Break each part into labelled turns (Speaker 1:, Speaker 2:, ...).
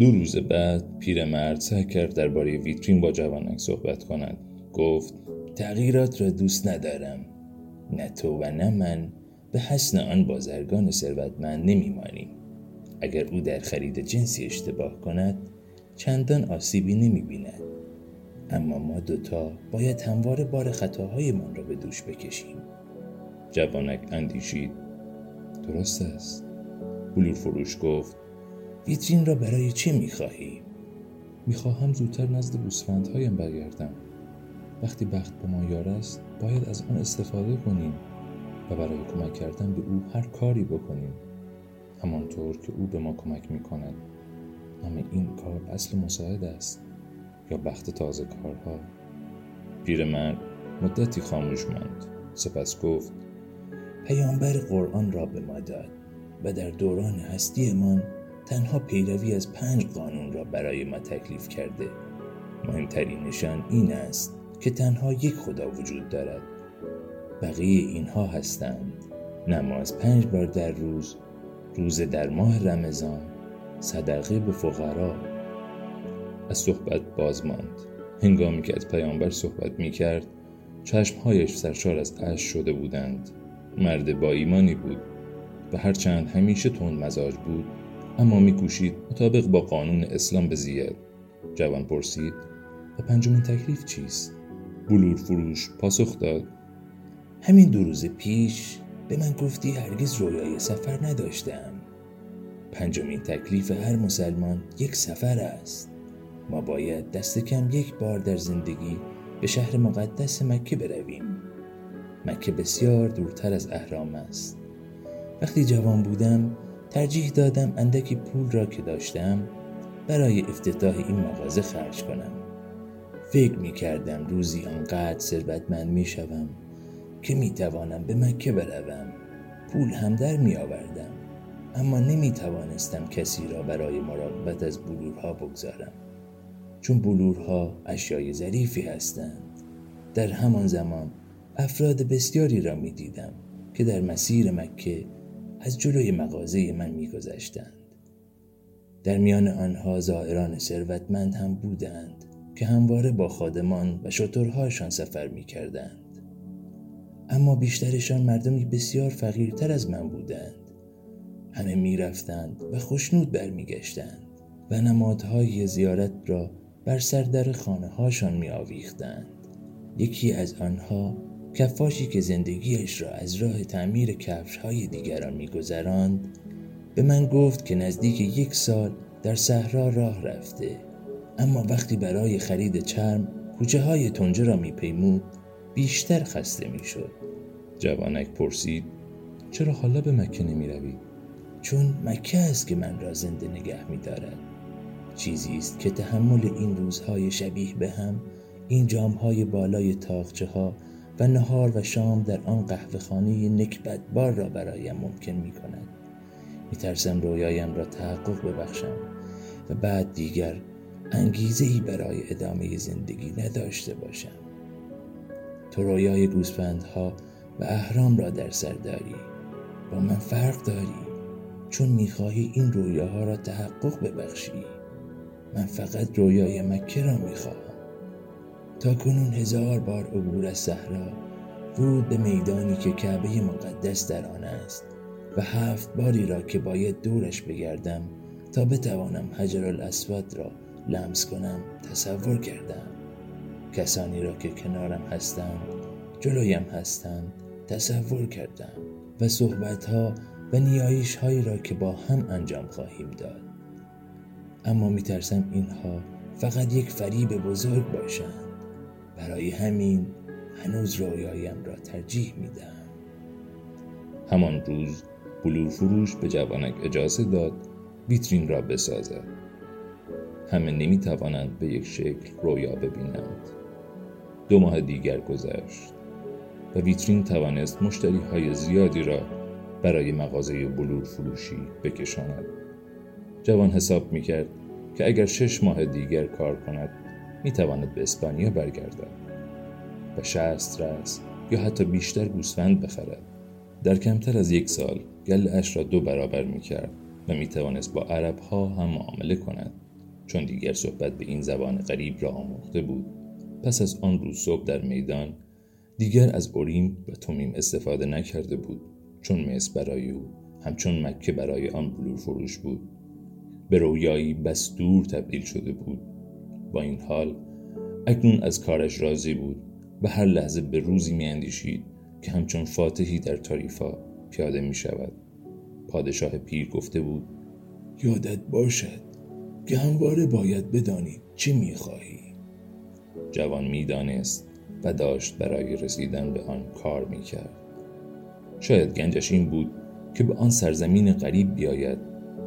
Speaker 1: دو روز بعد پیرمرد سعی کرد درباره ویترین با جوانک صحبت کند. گفت تغییرات را دوست ندارم. نه تو و نه من به حسن آن بازرگان ثروتمند نمیمانیم. اگر او در خرید جنسی اشتباه کند چندان آسیبی نمی‌بیند. اما ما دوتا باید همواره بار خطاهایمان را به دوش بکشیم. جوانک اندیشید. درست است. بلور فروش گفت ویترین را برای چه می‌خواهی؟
Speaker 2: می‌خواهم زودتر نزد گوسفندهایم برگردم. وقتی بخت با ما یار است باید از آن استفاده کنیم و برای کمک کردن به او هر کاری بکنیم. همانطور که او به ما کمک می‌کند. اما این کار اصل مساعد است. یا بخت تازه کارها؟
Speaker 1: پیرمرد مدتی خاموش ماند. سپس گفت پیامبر قرآن را به ما داد و در دوران هستیمان تنها پیروی از پنج قانون را برای ما تکلیف کرده. مهمترینشان این است که تنها یک خدا وجود دارد. بقیه اینها هستند. نماز پنج بار در روز روز در ماه رمضان صدقه به فقرا. از صحبت باز ماند هنگامی که از پیامبر صحبت می کرد چشمهایش سرشار از اش شده بودند. مرد با ایمانی بود و هرچند همیشه تند مزاج بود اما میکوشید مطابق با قانون اسلام بزید جوان پرسید
Speaker 2: و پنجمین تکلیف چیست؟
Speaker 1: بلور فروش پاسخ داد
Speaker 3: همین دو روز پیش به من گفتی هرگز رویای سفر نداشتم. پنجمین تکلیف هر مسلمان یک سفر است. ما باید دست کم یک بار در زندگی به شهر مقدس مکه برویم. مکه بسیار دورتر از اهرام است. وقتی جوان بودم ترجیح دادم اندکی پول را که داشتم برای افتتاح این مغازه خرج کنم. فکر می کردم روزی آنقدر ثروتمند می شوم که می توانم به مکه بروم. پول هم در می آوردم اما نمی توانستم کسی را برای مراقبت از بلورها بگذارم. چون بلورها اشیای ظریفی هستند. در همان زمان افراد بسیاری را می دیدم که در مسیر مکه از جلوی مغازه من میگذشتند در میان آنها زائران ثروتمند هم بودند که همواره با خادمان و شترهاشان سفر می کردند. اما بیشترشان مردمی بسیار فقیرتر از من بودند همه می رفتند و خوشنود برمیگشتند و نمادهای زیارت را بر سردر خانه هاشان می آویختند. یکی از آنها کفاشی که زندگیش را از راه تعمیر کفش های دیگران میگذراند به من گفت که نزدیک یک سال در صحرا راه رفته. اما وقتی برای خرید چرم کوچه های تنجه را میپیمود بیشتر خسته می‌شد.
Speaker 1: جوانک پرسید
Speaker 2: چرا حالا به مکه نمی روید؟
Speaker 3: چون مکه است که من را زنده نگه می دارد چیزی است که تحمل این روزهای شبیه به هم این جامهای بالای تاخچه ها نهار و شام در آن قهوه خانه نکبت بار را برایم ممکن می کند. می ترسم رویایم را تحقق ببخشم و بعد دیگر انگیزه ای برای ادامه زندگی نداشته باشم. تو رویای گوسفندها و اهرام را در سر داری. با من فرق داری. چون می‌خواهی این رویاها را تحقق ببخشی. من فقط رویای مکه را می‌خواهم تا کنون هزار بار عبور از صحرا ورود به میدانی که کعبه مقدس در آن است و هفت باری را که باید دورش بگردم تا بتوانم حجر الاسود را لمس کنم تصور کردم. کسانی را که کنارم هستند جلویم هستند تصور کردم و صحبتها و نیایش هایی را که با هم انجام خواهیم داد. اما میترسم اینها فقط یک فریب بزرگ باشند. برای همین هنوز رویایم را ترجیح میدم
Speaker 1: همان روز بلور فروش به جوانک اجازه داد ویترین را بسازد. همه نمی توانند به یک شکل رویا ببینند. دو ماه دیگر گذشت و ویترین توانست مشتری های زیادی را برای مغازه بلور فروشی بکشاند. جوان حساب می کرد که اگر شش ماه دیگر کار کند می تواند به اسپانیا برگردد و شست رس یا حتی بیشتر گوسفند بخرد. در کمتر از یک سال گل اش را دو برابر می کرد و می توانست با عرب ها هم معامله کند چون دیگر صحبت به این زبان غریب را آموخته بود. پس از آن روز صبح در میدان دیگر از اوریم و تومیم استفاده نکرده بود چون مصر برای او همچون مکه برای آن بلور فروش بود. به رویایی بس دور تبدیل شده بود. با این حال اکنون از کارش راضی بود و هر لحظه به روزی میاندیشید که همچون فاتحی در تاریفا پیاده می شود پادشاه پیر گفته بود
Speaker 3: یادت باشد که همواره باید بدانید چه می‌خواهی.
Speaker 1: جوان می‌دانست و داشت برای رسیدن به آن کار می‌کرد. شاید گنجش این بود که به آن سرزمین غریب بیاید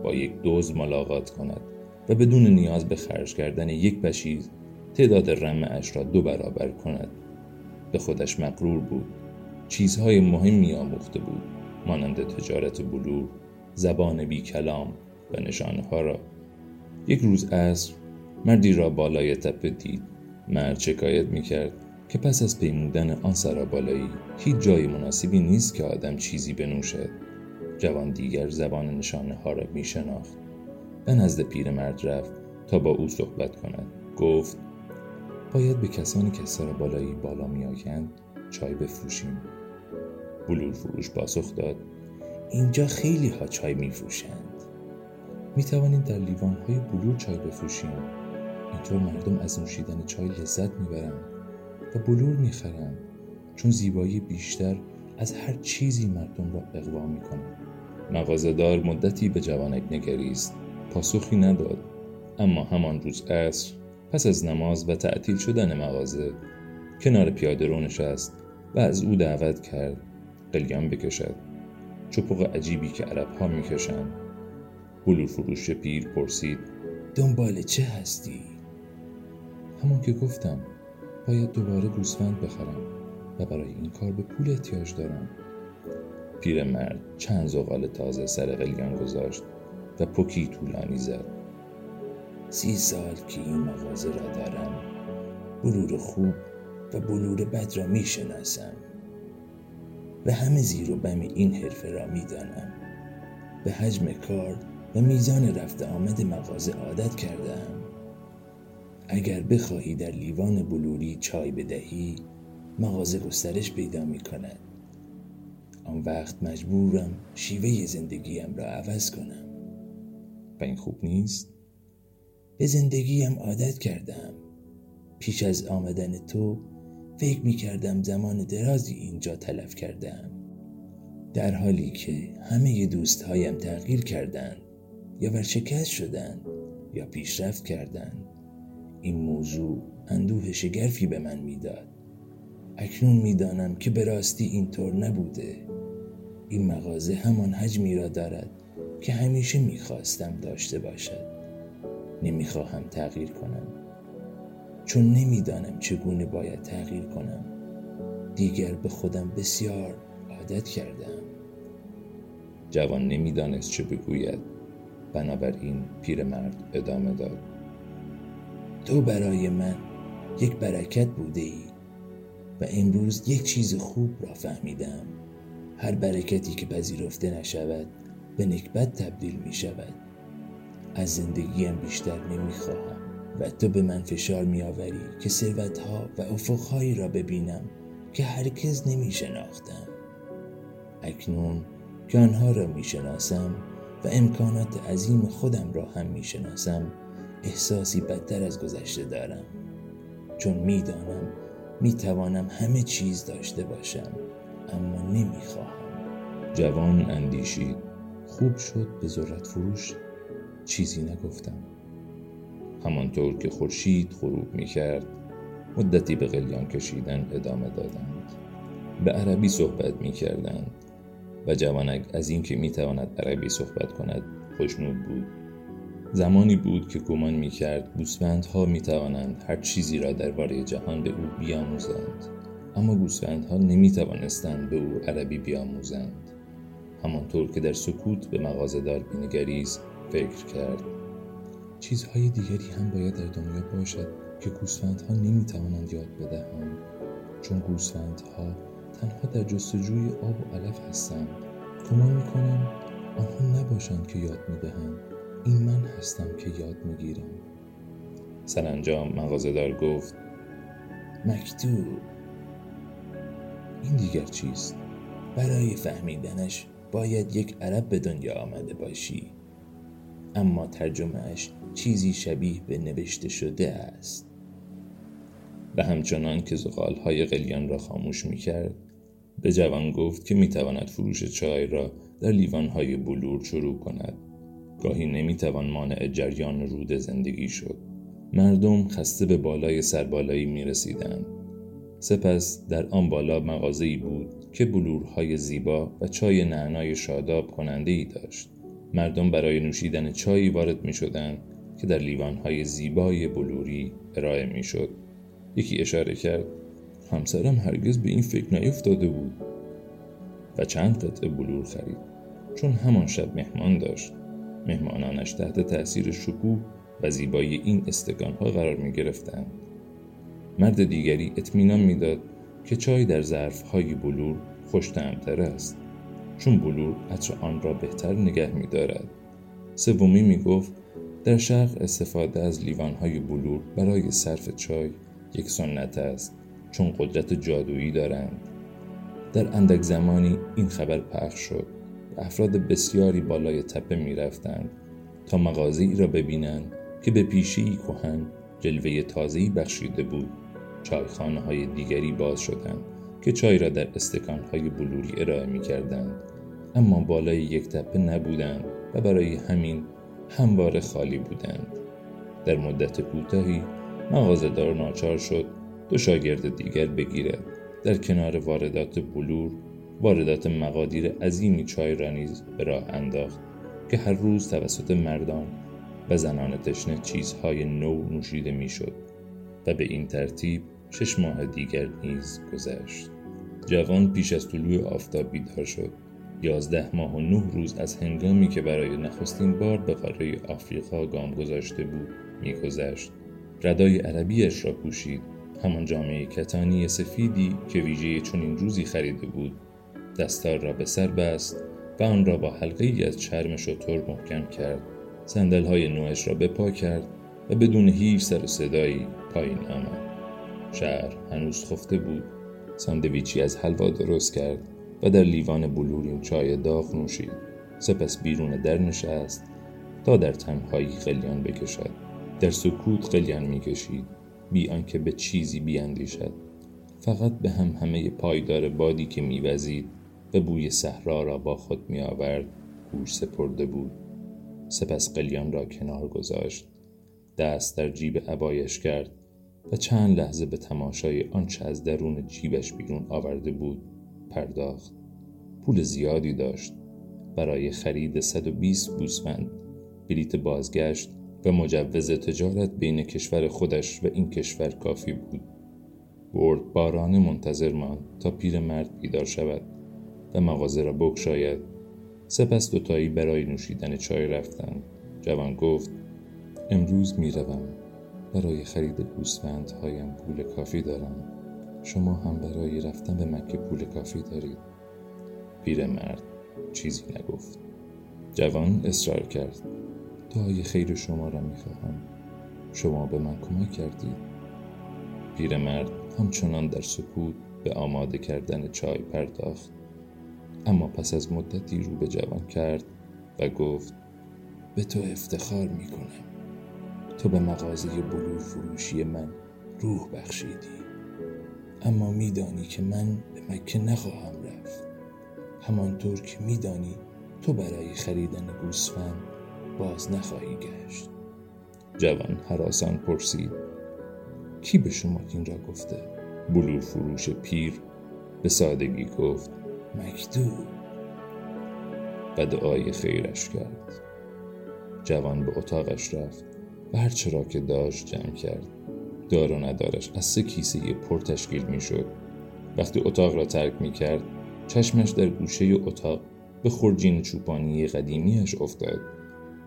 Speaker 1: با یک دوز ملاقات کند. و بدون نیاز به خرج کردن یک پشیز تعداد رمعش را دو برابر کند. به خودش مقرور بود. چیزهای مهمی آموخته بود. مانند تجارت بلور زبان بی کلام و نشانها را. یک روز عصر مردی را بالای تپه دید. مرد شکایت می‌کرد که پس از پیمودن آن سرابالایی هیچ جای مناسبی نیست که آدم چیزی بنوشد. جوان دیگر زبان نشانه ها را می شناخت به نزد پیرمرد رفت تا با او صحبت کند. گفت باید به کسانی که سرابالایی بالا می آیند چای بفروشیم. بلور فروش پاسخ داد
Speaker 3: اینجا خیلی ها چای می فروشند
Speaker 2: می توانیم در لیوان های بلور چای بفروشیم. اینطور مردم از نوشیدن چای لذت می‌برند و بلور می‌خرند چون زیبایی بیشتر از هر چیزی مردم را اقوا می‌کند.
Speaker 1: مغازهدار مدتی به جوانک نگریست. پاسخی نداد. اما همان روز عصر پس از نماز و تعطیل شدن مغازه کنار پیاده رو نشست و از او دعوت کرد قلیان بکشد. چپق عجیبی که عرب ها می‌کشند. بلور فروش پیر پرسید
Speaker 3: دنبال چه هستی؟
Speaker 2: همون که گفتم باید دوباره گوسفند بخرم و برای این کار به پول احتیاج دارم.
Speaker 1: پیرمرد چند زغال تازه سر قلیان گذاشت. و پوکی طولانی زد.
Speaker 3: سی سال که این مغازه را دارم بلور خوب و بلور بد را می شناسم. و همه زیر و بم این حرفه را می دانم. به حجم کار و میزان رفت آمد مغازه عادت کردم. اگر بخواهی در لیوان بلوری چای بدهی مغازه گسترش پیدا می کند. آن وقت مجبورم شیوه زندگیم را عوض کنم.
Speaker 1: و این خوب نیست؟
Speaker 3: به زندگیم عادت کردم. پیش از آمدن تو فکر می کردم زمان درازی اینجا تلف کردم. در حالی که همه دوستهایم تغییر کردند یا ورشکست شدند یا پیشرفت کردند. این موضوع اندوه شگرفی به من می‌داد. اکنون می‌دانم که به راستی اینطور نبوده. این مغازه همان حجمی را دارد که همیشه می‌خواستم داشته باشد. نمی‌خواهم تغییر کنم. چون نمی‌دانم چگونه باید تغییر کنم. دیگر به خودم بسیار عادت کردم
Speaker 1: جوان نمی‌دانست چه بگوید. بنابراین پیرمرد ادامه داد.
Speaker 3: تو برای من یک برکت بوده ای و امروز یک چیز خوب را فهمیدم هر برکتی که پذیرفته نشود به نکبت تبدیل می شود. از زندگیم بیشتر نمی خواهم و تو به من فشار می آوری که ثروت ها و افقهایی را ببینم که هرگز نمی شناختم. اکنون که آنها را می شناسم و امکانات عظیم خودم را هم می شناسم احساسی بدتر از گذشته دارم. چون می‌دانم می‌توانم همه چیز داشته باشم اما نمی‌خواهم
Speaker 1: جوان اندیشید.
Speaker 2: خوب شد به ذرت فروش چیزی نگفتم.
Speaker 1: همانطور که خورشید غروب می‌کرد مدتی به قلیان کشیدن ادامه دادند. به عربی صحبت می‌کردند و جوانک از اینکه می‌تواند عربی صحبت کند خوشنود بود. زمانی بود که گمان می کرد گوسفندها می توانند هر چیزی را درباره جهان به او بیاموزند. اما گوسفندها نمی توانستند به او عربی بیاموزند. همانطور که در سکوت به مغازهدار بینگریست فکر کرد.
Speaker 2: چیزهای دیگری هم باید در دنیا باشد که گوسفندها نمی توانند یاد بدهند چون گوسفندها تنها در جستجوی آب و علف هستند. گمان می‌کنم آنها نباشند که یاد می‌دهند. این من هستم که یاد می‌گیرم. سرانجام مغازهدار گفت
Speaker 3: مکتوب.
Speaker 2: این دیگر چیست؟
Speaker 3: برای فهمیدنش باید یک عرب به دنیا آمده باشی. اما ترجمهش چیزی شبیه به نوشته شده است.
Speaker 2: و همچنان که های قلیان را خاموش می کرد به جوان گفت که می تواند فروش چای را در های بلور شروع کند. گاهی نمی توان مانع جریان رود زندگی شد. مردم خسته به بالای سربالایی می رسیدند سپس در آن بالا مغازه‌ای بود که بلورهای زیبا و چای نعنای شاداب کننده ای داشت. مردم برای نوشیدن چایی وارد می شدند که در لیوانهای زیبای بلوری ارائه می شد. یکی اشاره کرد همسرم هرگز به این فکر نیفتاده بود. و چند قطعه بلور خرید چون همان شب مهمان داشت. مهمانانش تحت تأثیر شکوه و زیبایی این استگانها قرار می گرفتند مرد دیگری اطمینان می‌داد که چای در ظرفهای بلور خوشتمتر است چون بلور عطر آن را بهتر نگه می دارد. سومی می گفت در شرق استفاده از لیوانهای بلور برای صرف چای یک سنت است چون قدرت جادویی دارند. در اندک زمانی این خبر پخش شد و افراد بسیاری بالای تپه می رفتند تا مغازی را ببینند که به پیشی کهن جلوه تازهی بخشیده بود چایخانه های دیگری باز شدند که چای را در استکان های بلوری ارائه می کردند اما بالای یک تپه نبودند و برای همین همواره خالی بودند. در مدت کوتاهی مغازهدار ناچار شد دو شاگرد دیگر بگیرد. در کنار واردات بلور واردات مقادیر عظیمی چای را نیز به راه انداخت که هر روز توسط مردان و زنان تشنه چیزهای نو نوشیده می‌شد و به این ترتیب شش ماه دیگر نیز گذشت. جوان پیش از طلوع آفتاب بیدار شد. یازده ماه و نه روز از هنگامی که برای نخستین بار به قاره آفریقا گام گذاشته بود میگذشت. ردای عربیش را پوشید. همان جامعه کتانی سفیدی که ویژه چنین روزی خریده بود. دستار را به سر بست و آن را با حلقه ای از چرم شطور محکم کرد. سندل های نوش را به پا کرد و بدون هیچ سر و صدایی پایین آمد. شهر هنوز خفته بود. ساندویچی از حلوا درست کرد و در لیوان بلورین چای داغ نوشید. سپس بیرون در نشست تا در تنهایی قلیان بکشد. در سکوت قلیان می‌کشید. بی آنکه به چیزی بیاندیشد. فقط به هم همه پایدار بادی که میوزید و بوی صحرا را با خود میآورد گوش سپرده بود. سپس قلیان را کنار گذاشت. دست در جیب عبایش کرد. و چند لحظه به تماشای آنچه از درون جیبش بیرون آورده بود پرداخت. پول زیادی داشت. برای خرید 120 گوسفند بلیت بازگشت و مجوز تجارت بین کشور خودش و این کشور کافی بود. برد باران منتظر ماند تا پیرمرد بیدار شود و مغازه را بگشاید. سپس دوتایی برای نوشیدن چای رفتند. جوان گفت امروز می‌روم. برای خرید هایم پول کافی دارم. شما هم برای رفتن به مکه پول کافی دارید. پیرمرد چیزی نگفت. جوان اصرار کرد. دعای خیر شما را می‌خواهم. شما به من کمک کردید. پیرمرد همچنان در سکوت به آماده کردن چای پرداخت. اما پس از مدتی رو به جوان کرد و گفت به تو افتخار می‌کنم. تو به مغازه بلور فروشی من روح بخشیدی. اما میدانی که من به مکه نخواهم رفت. همانطور که میدانی تو برای خریدن گوسفند باز نخواهی گشت. جوان حراسان پرسید کی به شما این را گفته؟ بلور فروش پیر به سادگی گفت مکتوب و دعای خیرش کرد. جوان به اتاقش رفت. و هرچه را که داشت جمع کرد. دار و ندارش از سه کیسه پر تشکیل می وقتی اتاق را ترک می کرد چشمش در گوشه اتاق به خورجین چوپانی قدیمیش افتاد.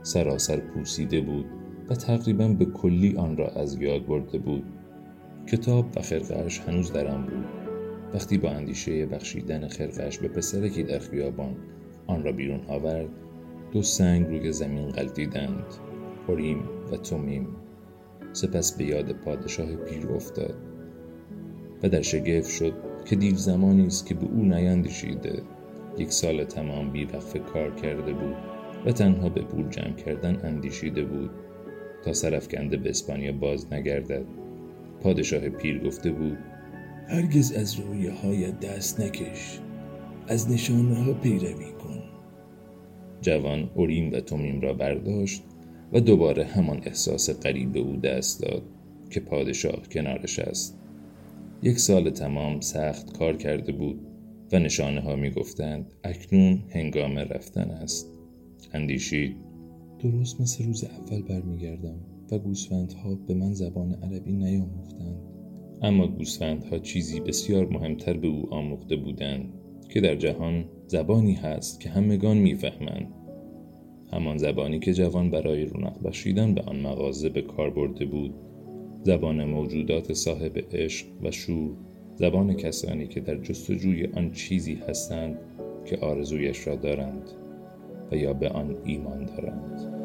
Speaker 2: سراسر پوسیده بود و تقریبا به کلی آن را از یاد برده بود. کتاب و خرقهش هنوز در آن بود. وقتی با اندیشه بخشیدن خرقهش به پسرکی در خیابان آن را بیرون آورد دو سنگ روی زمین غلطیدند اوریم و تومیم سپس به یاد پادشاه پیر افتاد و در شگفت شد که دیر زمانی است که به او نیندیشیده. یک سال تمام بیوقفه کار کرده بود و تنها به پول جمع کردن اندیشیده بود. تا سرفکنده به اسپانیا باز نگردد. پادشاه پیر گفته بود
Speaker 3: هرگز از رویه های دست نکش. از نشانه ها پیروی کن.
Speaker 2: جوان اوریم و تومیم را برداشت و دوباره همان احساس قریب به او دست داد که پادشاه کنارش است. یک سال تمام سخت کار کرده بود و نشانه ها می گفتند اکنون هنگام رفتن است. اندیشید. درست مثل روز اول برمیگردم و گوسفندها به من زبان عربی نیاموختند. اما گوسفندها چیزی بسیار مهمتر به او آموخته بودند که در جهان زبانی هست که همگان می‌فهمند. همان زبانی که جوان برای رونق بخشیدن به آن مغازه به کار برده بود. زبان موجودات صاحب عشق و شور زبان کسانی که در جستجوی آن چیزی هستند که آرزویش را دارند و یا به آن ایمان دارند.